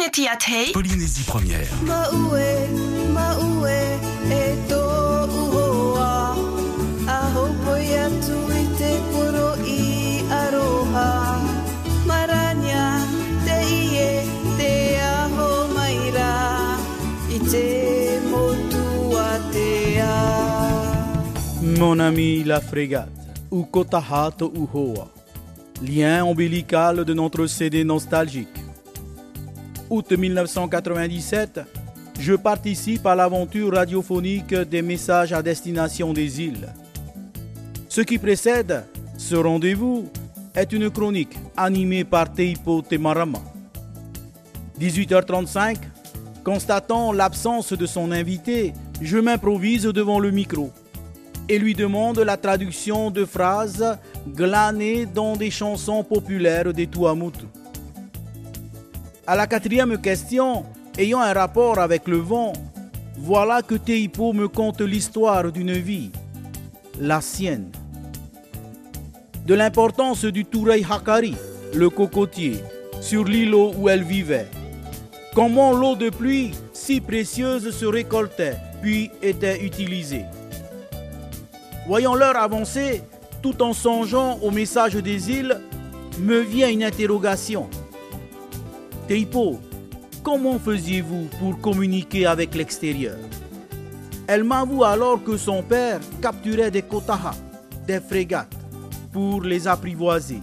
Community at Hay. Polynésie première. Mon ami la frégate, ou Kotahato Uhoa, lien ombilical de notre CD nostalgique. Août 1997, je participe à l'aventure radiophonique des messages à destination des îles. Ce qui précède ce rendez-vous est une chronique animée par Teipo Temarama. 18h35, constatant l'absence de son invité, je m'improvise devant le micro et lui demande la traduction de phrases glanées dans des chansons populaires des Tuamutu. À la quatrième question, ayant un rapport avec le vent, voilà que Teipo me conte l'histoire d'une vie, la sienne. De l'importance du Turei Hakari, le cocotier, sur l'îlot où elle vivait. Comment l'eau de pluie, si précieuse, se récoltait, puis était utilisée. Voyant l'heure avancer, tout en songeant au message des îles, me vient une interrogation. Teipo, comment faisiez-vous pour communiquer avec l'extérieur? Elle m'avoue alors que son père capturait des kotaha, des frégates, pour les apprivoiser.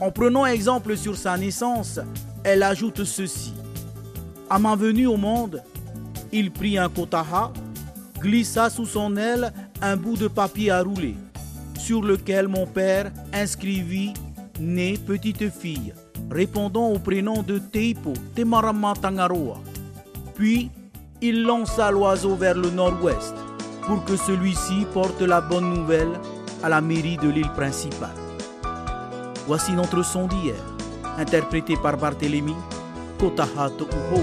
En prenant exemple sur sa naissance, elle ajoute ceci. À ma venue au monde, il prit un kotaha, glissa sous son aile un bout de papier à rouler, sur lequel mon père inscrivit Né petite fille, répondant au prénom de Teipo Temarama Tangaroa. Puis, il lança l'oiseau vers le nord-ouest pour que celui-ci porte la bonne nouvelle à la mairie de l'île principale. Voici notre son d'hier, interprété par Barthélemy Kotahato Uho.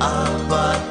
abate.